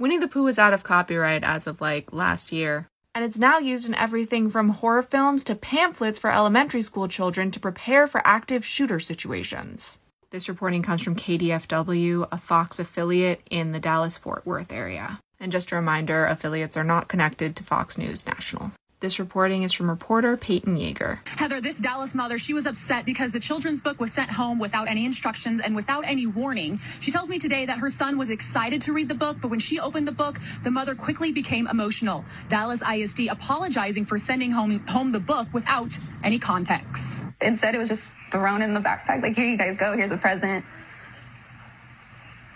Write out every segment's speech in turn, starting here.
Winnie the Pooh is out of copyright as of like last year, and it's now used in everything from horror films to pamphlets for elementary school children to prepare for active shooter situations. This reporting comes from KDFW, a Fox affiliate in the Dallas Fort Worth area. And just a reminder affiliates are not connected to Fox News National. This reporting is from reporter Peyton Yeager. Heather, this Dallas mother, she was upset because the children's book was sent home without any instructions and without any warning. She tells me today that her son was excited to read the book, but when she opened the book, the mother quickly became emotional. Dallas ISD apologizing for sending home, home the book without any context. Instead, it was just thrown in the backpack. Like, here you guys go. Here's a present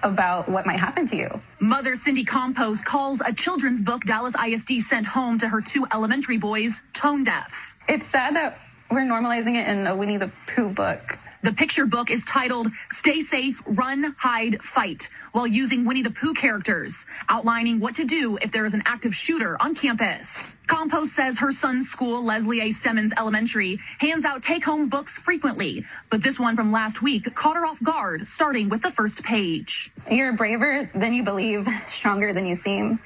about what might happen to you. Mother Cindy Campos calls a children's book Dallas ISD sent home to her two elementary boys tone deaf. It's sad that we're normalizing it in a Winnie the Pooh book. The picture book is titled Stay Safe, Run, Hide, Fight, while using Winnie the Pooh characters, outlining what to do if there is an active shooter on campus. Campos says her son's school, Leslie A. Stemmons Elementary, hands out take home books frequently, but this one from last week caught her off guard, starting with the first page. You're braver than you believe, stronger than you seem,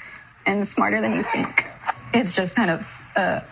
and smarter than you think. It's just kind of a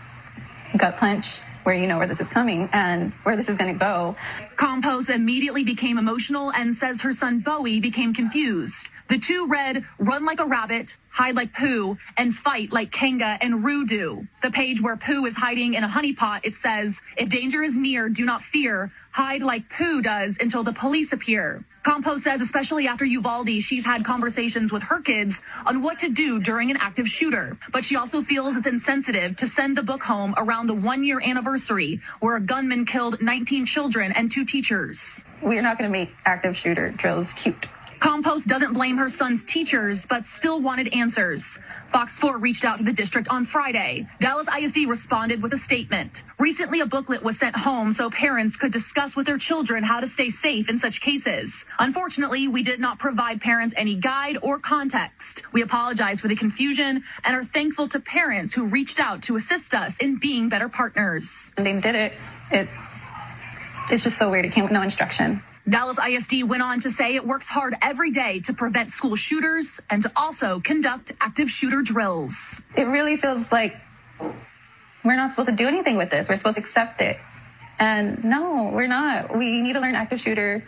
gut punch where you know where this is coming and where this is going to go. Campos immediately became emotional and says her son Bowie became confused. The two read Run Like a Rabbit, Hide Like Pooh, and Fight Like Kanga and Roo do. The page where Pooh is hiding in a honeypot, it says, If danger is near, do not fear. Hide like Pooh does until the police appear. Campos says, especially after Uvalde, she's had conversations with her kids on what to do during an active shooter. But she also feels it's insensitive to send the book home around the one year anniversary where a gunman killed 19 children and two teachers. We're not going to make active shooter drills cute. Campos doesn't blame her son's teachers, but still wanted answers. Fox 4 reached out to the district on Friday. Dallas ISD responded with a statement. Recently, a booklet was sent home so parents could discuss with their children how to stay safe in such cases. Unfortunately, we did not provide parents any guide or context. We apologize for the confusion and are thankful to parents who reached out to assist us in being better partners. They did it. It it's just so weird. It came with no instruction. Dallas ISD went on to say it works hard every day to prevent school shooters and to also conduct active shooter drills. It really feels like we're not supposed to do anything with this. We're supposed to accept it. And no, we're not. We need to learn active shooter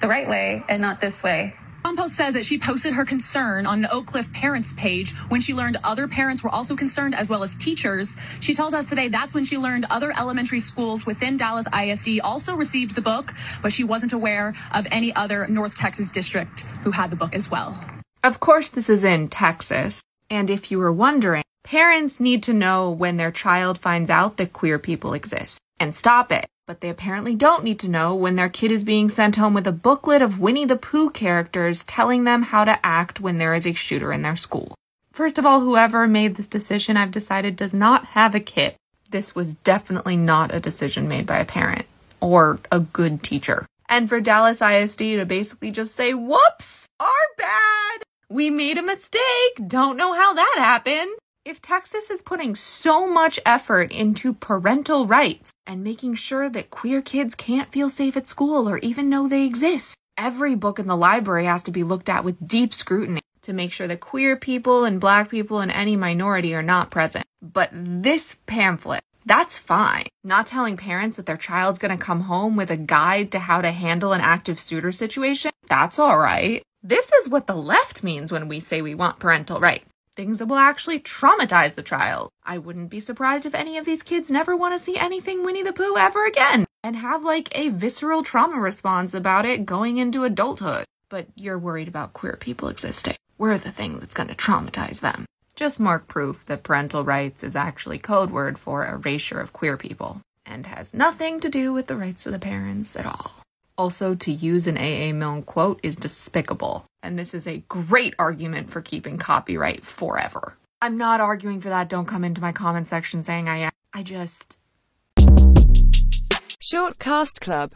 the right way and not this way. Campos says that she posted her concern on an Oak Cliff parents page when she learned other parents were also concerned as well as teachers. She tells us today that's when she learned other elementary schools within Dallas ISD also received the book, but she wasn't aware of any other North Texas district who had the book as well. Of course, this is in Texas. And if you were wondering, parents need to know when their child finds out that queer people exist and stop it but they apparently don't need to know when their kid is being sent home with a booklet of Winnie the Pooh characters telling them how to act when there is a shooter in their school. First of all, whoever made this decision, I've decided, does not have a kid. This was definitely not a decision made by a parent or a good teacher. And for Dallas ISD to basically just say, whoops, our bad. We made a mistake. Don't know how that happened. If Texas is putting so much effort into parental rights and making sure that queer kids can't feel safe at school or even know they exist, every book in the library has to be looked at with deep scrutiny to make sure that queer people and black people and any minority are not present. But this pamphlet, that's fine. Not telling parents that their child's gonna come home with a guide to how to handle an active shooter situation, that's alright. This is what the left means when we say we want parental rights things that will actually traumatize the child. I wouldn't be surprised if any of these kids never want to see anything Winnie the Pooh ever again and have like a visceral trauma response about it going into adulthood. But you're worried about queer people existing. We're the thing that's going to traumatize them. Just mark proof that parental rights is actually code word for erasure of queer people and has nothing to do with the rights of the parents at all. Also, to use an A.A. Milne quote is despicable, and this is a great argument for keeping copyright forever. I'm not arguing for that. Don't come into my comment section saying I am. I just. Short Cast Club